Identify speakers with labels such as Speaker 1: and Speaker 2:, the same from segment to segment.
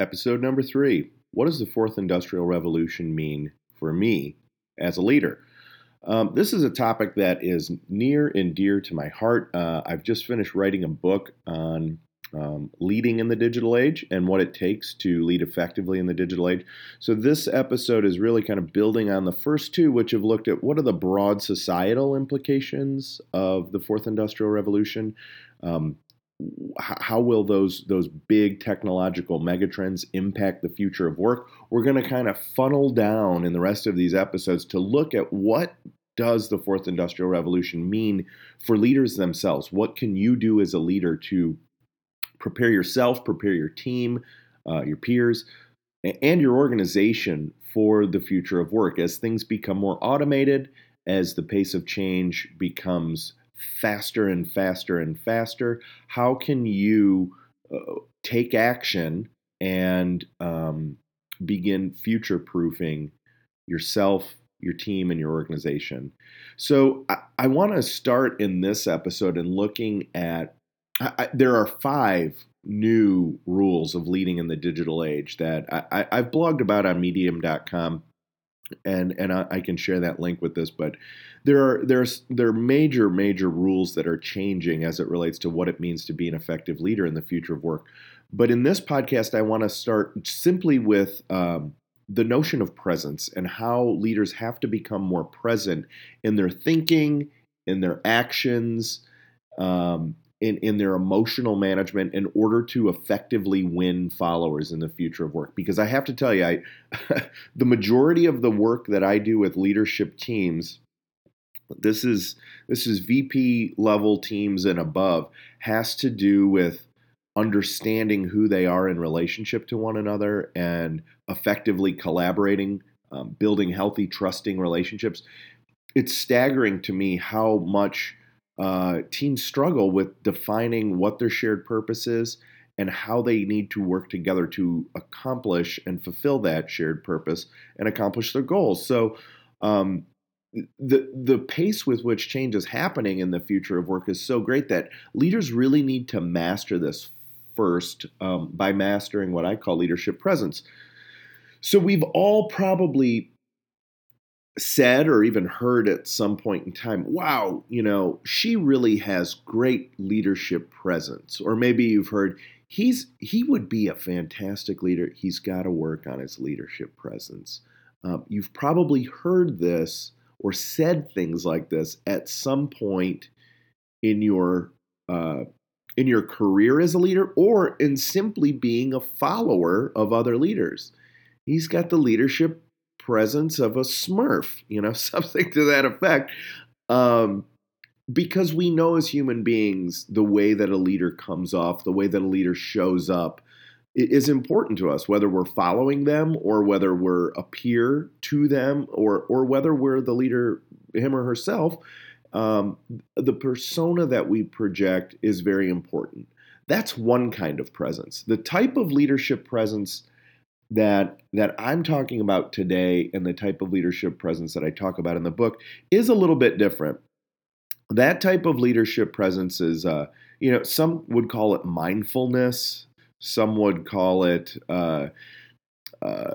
Speaker 1: Episode number three What does the fourth industrial revolution mean for me as a leader? Um, this is a topic that is near and dear to my heart. Uh, I've just finished writing a book on um, leading in the digital age and what it takes to lead effectively in the digital age. So, this episode is really kind of building on the first two, which have looked at what are the broad societal implications of the fourth industrial revolution. Um, how will those those big technological megatrends impact the future of work? We're going to kind of funnel down in the rest of these episodes to look at what does the fourth industrial revolution mean for leaders themselves? What can you do as a leader to prepare yourself, prepare your team, uh, your peers, and your organization for the future of work as things become more automated, as the pace of change becomes faster and faster and faster. How can you uh, take action and um, begin future proofing yourself, your team, and your organization? So, I, I want to start in this episode in looking at I, there are five new rules of leading in the digital age that I, have blogged about on medium.com and and I, I, can share that link with this. But there are there's there are major major rules that are changing as it relates to what it means to be an effective leader in the future of work. But in this podcast, I want to start simply with um, the notion of presence and how leaders have to become more present in their thinking, in their actions, um, in, in their emotional management in order to effectively win followers in the future of work. Because I have to tell you, I, the majority of the work that I do with leadership teams, this is this is VP level teams and above, has to do with understanding who they are in relationship to one another and effectively collaborating, um, building healthy, trusting relationships. It's staggering to me how much uh, teams struggle with defining what their shared purpose is and how they need to work together to accomplish and fulfill that shared purpose and accomplish their goals. So, um, the the pace with which change is happening in the future of work is so great that leaders really need to master this first um, by mastering what I call leadership presence. So we've all probably said or even heard at some point in time, wow, you know, she really has great leadership presence. Or maybe you've heard he's he would be a fantastic leader. He's got to work on his leadership presence. Um, you've probably heard this or said things like this at some point in your uh, in your career as a leader or in simply being a follower of other leaders. He's got the leadership presence of a smurf, you know, something to that effect. Um, because we know as human beings, the way that a leader comes off, the way that a leader shows up, is important to us, whether we're following them or whether we're a peer to them or, or whether we're the leader, him or herself. Um, the persona that we project is very important. That's one kind of presence. The type of leadership presence that that I'm talking about today and the type of leadership presence that I talk about in the book is a little bit different. That type of leadership presence is, uh, you know, some would call it mindfulness. Some would call it uh, uh,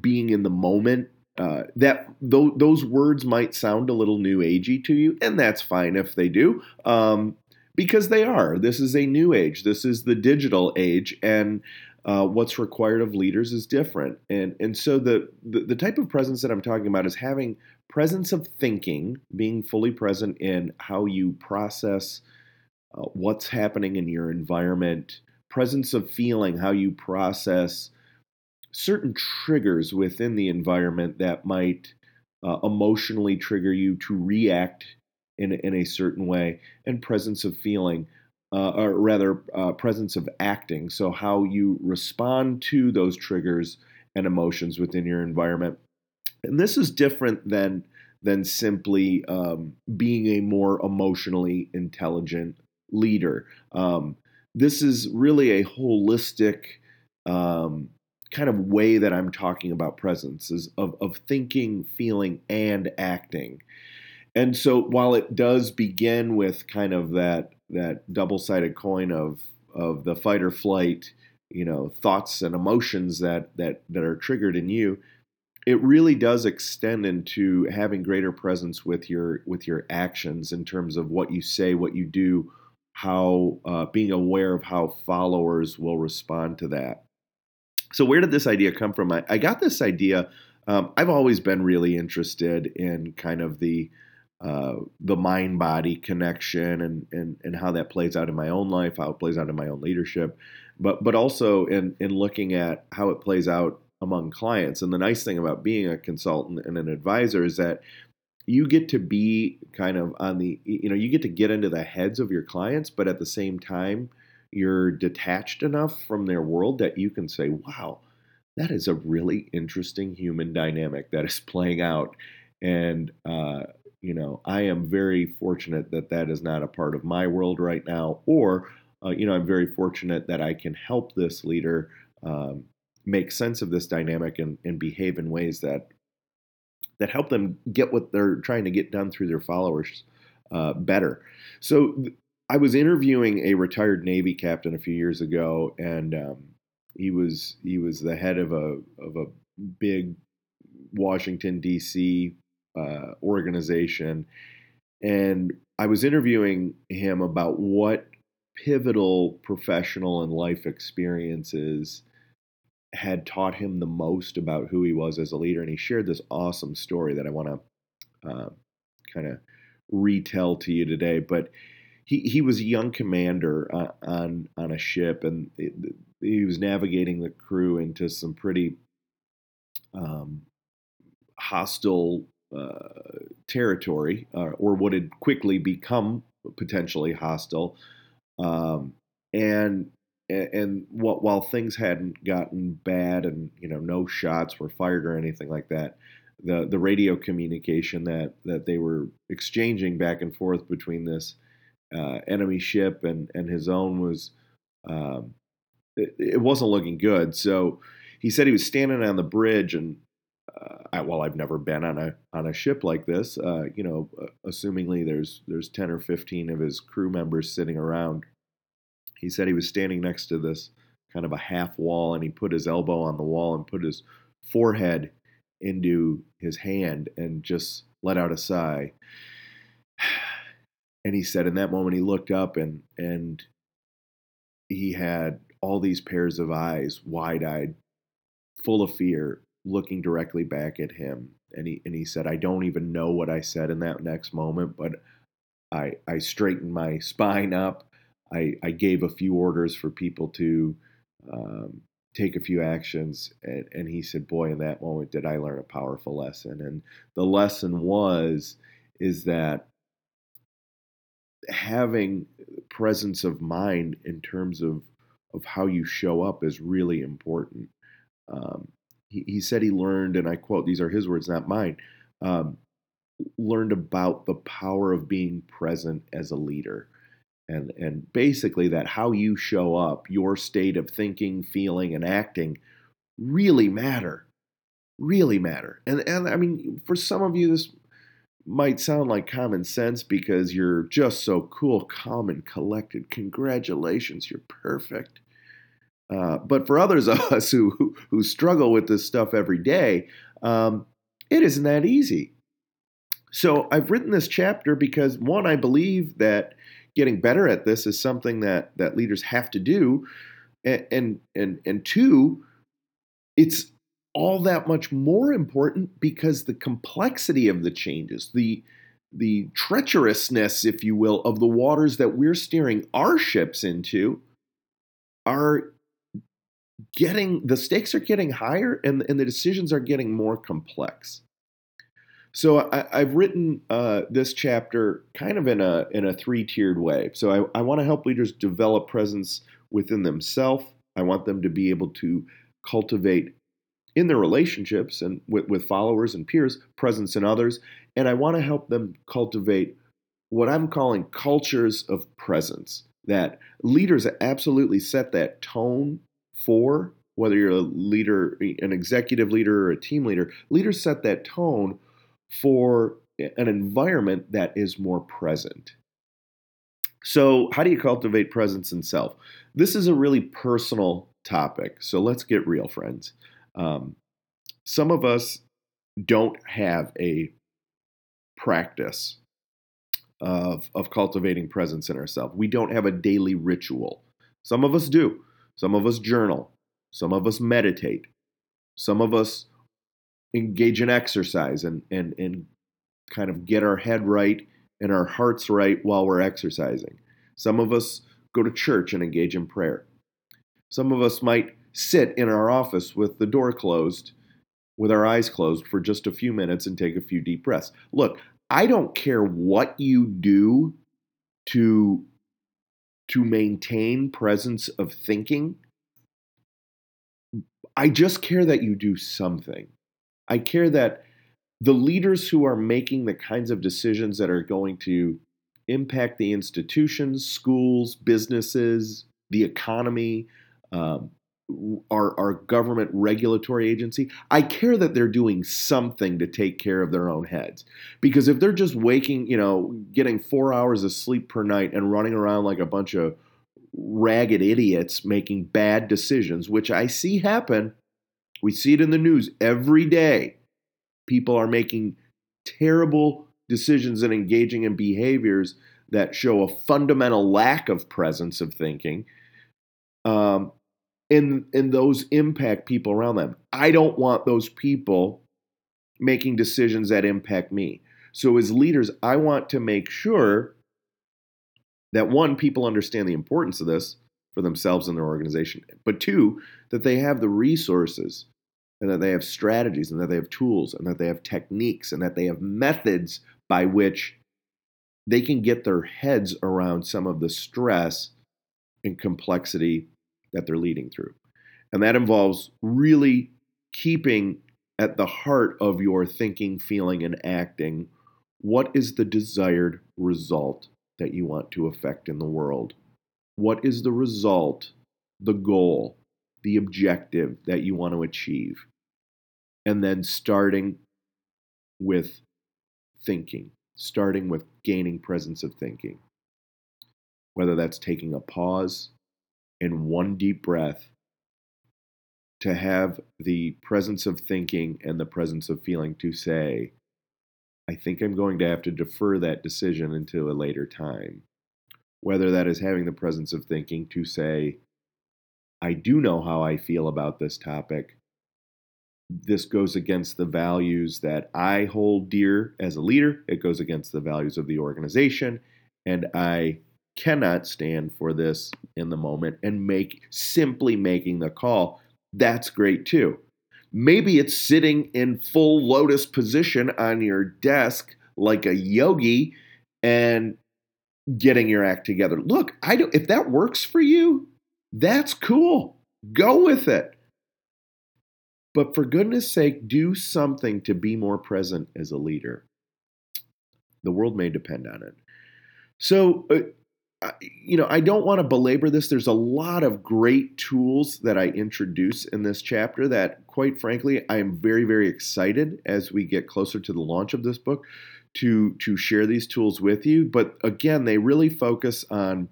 Speaker 1: being in the moment. Uh, that th- those words might sound a little new agey to you, and that's fine if they do, um, because they are. This is a new age. This is the digital age, and uh, what's required of leaders is different. And, and so the, the, the type of presence that I'm talking about is having presence of thinking, being fully present in how you process uh, what's happening in your environment, presence of feeling, how you process certain triggers within the environment that might uh, emotionally trigger you to react in, in a certain way, and presence of feeling uh, or rather, uh, presence of acting. So, how you respond to those triggers and emotions within your environment. And this is different than than simply um, being a more emotionally intelligent leader. Um, this is really a holistic um, kind of way that I'm talking about presence is of, of thinking, feeling, and acting. And so while it does begin with kind of that that double-sided coin of of the fight or flight you know thoughts and emotions that that that are triggered in you it really does extend into having greater presence with your with your actions in terms of what you say what you do how uh, being aware of how followers will respond to that. So where did this idea come from? I, I got this idea um, i've always been really interested in kind of the uh, the mind body connection and, and and how that plays out in my own life how it plays out in my own leadership but but also in in looking at how it plays out among clients. And the nice thing about being a consultant and an advisor is that you get to be kind of on the you know you get to get into the heads of your clients but at the same time you're detached enough from their world that you can say wow that is a really interesting human dynamic that is playing out and uh, you know i am very fortunate that that is not a part of my world right now or uh, you know, I'm very fortunate that I can help this leader um, make sense of this dynamic and, and behave in ways that that help them get what they're trying to get done through their followers uh, better. So th- I was interviewing a retired Navy captain a few years ago, and um, he was he was the head of a of a big Washington D.C. Uh, organization, and I was interviewing him about what pivotal professional and life experiences had taught him the most about who he was as a leader. And he shared this awesome story that I want to uh, kind of retell to you today. But he, he was a young commander uh, on on a ship, and it, he was navigating the crew into some pretty um, hostile territory, uh, or what had quickly become potentially hostile. Um, and and what, while things hadn't gotten bad and you know no shots were fired or anything like that, the the radio communication that that they were exchanging back and forth between this uh, enemy ship and and his own was um, it, it, wasn't looking good. So he said he was standing on the bridge and. Uh, well, I've never been on a on a ship like this. Uh, you know, uh, assumingly there's there's ten or fifteen of his crew members sitting around he said he was standing next to this kind of a half wall and he put his elbow on the wall and put his forehead into his hand and just let out a sigh. And he said in that moment he looked up and and he had all these pairs of eyes, wide-eyed, full of fear, looking directly back at him. And he and he said, I don't even know what I said in that next moment, but I I straightened my spine up I, I gave a few orders for people to um, take a few actions. And, and he said, Boy, in that moment, did I learn a powerful lesson. And the lesson was, is that having presence of mind in terms of, of how you show up is really important. Um, he, he, said he learned, and I quote, these are his words, not mine, um, learned about the power of being present as a leader. And and basically that how you show up your state of thinking feeling and acting really matter really matter. And and i mean for some of you this might sound like common sense because you're just so cool calm and collected. Congratulations you're perfect uh, but for others of us who who struggle with this stuff every day um, it isn't that easy. So i've written this chapter because one i believe that getting better at this is something that that leaders have to do and and and, and two it's all that much more important because the complexity of the changes the the treacherousness if you will of the waters that we're steering our ships into are getting the stakes are getting higher and, and the decisions are getting more complex so I, have written uh, this chapter kind of in a in a three tiered way. So I, I want to help leaders develop presence within themselves. I want them to be able to cultivate in their relationships and with, with followers and peers presence in others, and I want to help them cultivate what I'm calling cultures of presence. That leaders absolutely set that tone for whether you're a leader, an executive leader, or a team leader. Leaders set that tone for an environment that is more present. So, how do you cultivate presence in self? This is a really personal topic. So let's get real, friends. Um, some of us don't have a practice of, of cultivating presence in ourselves. We don't have a daily ritual. Some of us do. Some of us journal. Some of us meditate. Some of us engage in exercise and, and, and kind of get our head right and our hearts right while we're exercising. Some of us go to church and engage in prayer. Some of us might sit in our office with the door closed, with our eyes closed for just a few minutes and take a few deep breaths. Look, I don't care what you do to to maintain presence of thinking. I just care that you do something. I care that the leaders who are making the kinds of decisions that are going to impact the institutions, schools, businesses, the economy, um, our, our government regulatory agency, I care that they're doing something to take care of their own heads. Because if they're just waking, you know, getting four hours of sleep per night and running around like a bunch of ragged idiots making bad decisions, which I see happen, we see it in the news every day. People are making terrible decisions and engaging in behaviors that show a fundamental lack of presence of thinking. Um, and and those impact people around them. I don't want those people making decisions that impact me. So as leaders, I want to make sure that one people understand the importance of this for themselves and their organization, but two that they have the resources and that they have strategies and that they have tools and that they have techniques and that they have methods by which they can get their heads around some of the stress and complexity that they're leading through. And that involves really keeping at the heart of your thinking, feeling, and acting what is the desired result that you want to affect in the world? What is the result, the goal, the objective that you want to achieve? And then starting with thinking, starting with gaining presence of thinking. Whether that's taking a pause, in one deep breath to have the presence of thinking and the presence of feeling to say, I think I'm going to have to defer that decision until a later time. Whether that is having the presence of thinking to say, I do know how I feel about this topic. This goes against the values that I hold dear as a leader. It goes against the values of the organization. And I cannot stand for this in the moment and make simply making the call, that's great too. Maybe it's sitting in full lotus position on your desk like a yogi and getting your act together. Look, I don't if that works for you, that's cool. Go with it. But for goodness sake, do something to be more present as a leader. The world may depend on it. So, uh, you know, I don't want to belabor this. There's a lot of great tools that I introduce in this chapter that, quite frankly, I am very, very excited as we get closer to the launch of this book to to share these tools with you. But again, they really focus on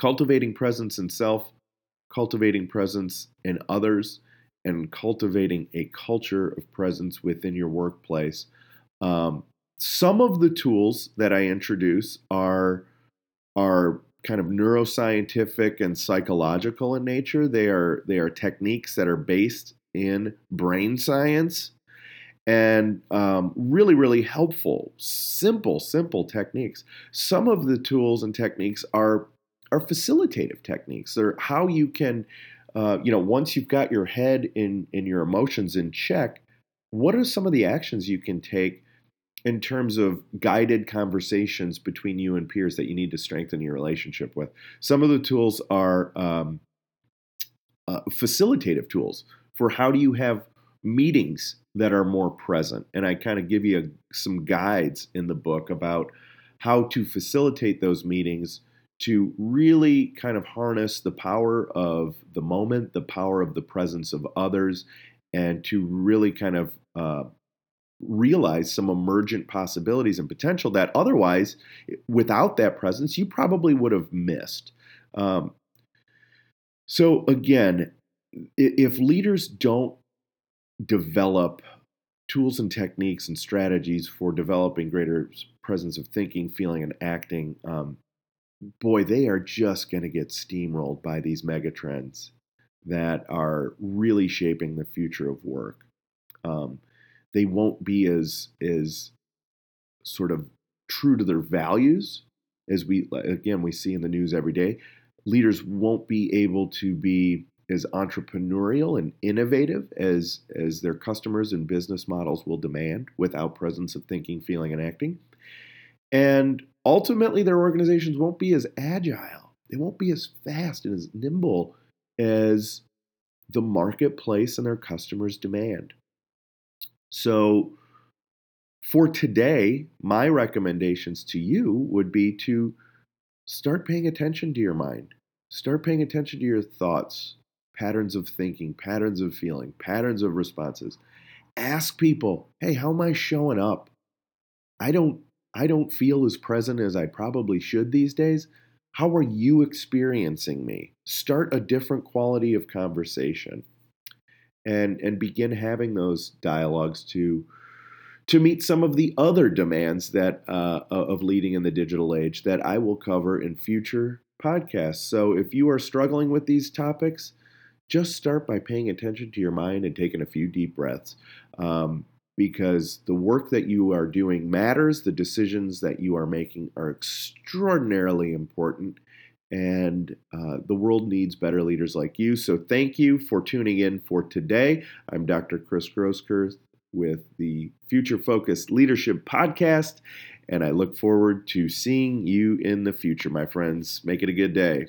Speaker 1: cultivating presence in self, cultivating presence in others, and cultivating a culture of presence within your workplace. Um, some of the tools that I introduce are are kind of neuroscientific and psychological in nature. They are they are techniques that are based in brain science and um, really really helpful simple simple techniques some of the tools and techniques are are facilitative techniques they're how you can uh, you know once you've got your head in in your emotions in check what are some of the actions you can take in terms of guided conversations between you and peers that you need to strengthen your relationship with. Some of the tools are um, uh, facilitative tools for how do you have meetings that are more present. And I kind of give you a, some guides in the book about how to facilitate those meetings to really kind of harness the power of the moment, the power of the presence of others, and to really kind of uh, realize some emergent possibilities and potential that otherwise, without that presence, you probably would have missed. Um, So, again, if leaders don't develop tools and techniques and strategies for developing greater presence of thinking, feeling, and acting, um, boy, they are just going to get steamrolled by these megatrends that are really shaping the future of work. Um, they won't be as as sort of true to their values as we again we see in the news every day. Leaders won't be able to be as entrepreneurial and innovative as as their customers and business models will demand without presence of thinking, feeling, and acting. And ultimately, their organizations won't be as agile. They won't be as fast and as nimble as the marketplace and their customers demand. So, for today, my recommendations to you would be to start paying attention to your mind. Start paying attention to your thoughts, patterns of thinking, patterns of feeling, patterns of responses. Ask people, "Hey, how am I showing up? I don't I don't feel as present as I probably should these days. How are you experiencing me? Start a different quality of conversation and and begin having those dialogues to to meet some of the other demands that uh, of leading in the digital age that I will cover in future podcasts. So if you are struggling with these topics, just start by paying attention to your mind and taking a few deep breaths. Um, because the work that you are doing matters, the decisions that you are making are extraordinarily important, and uh, the world needs better leaders like you. So, thank you for tuning in for today. I'm Dr. Chris Groscurth with the Future Focused Leadership Podcast, and I look forward to seeing you in the future, my friends. Make it a good day.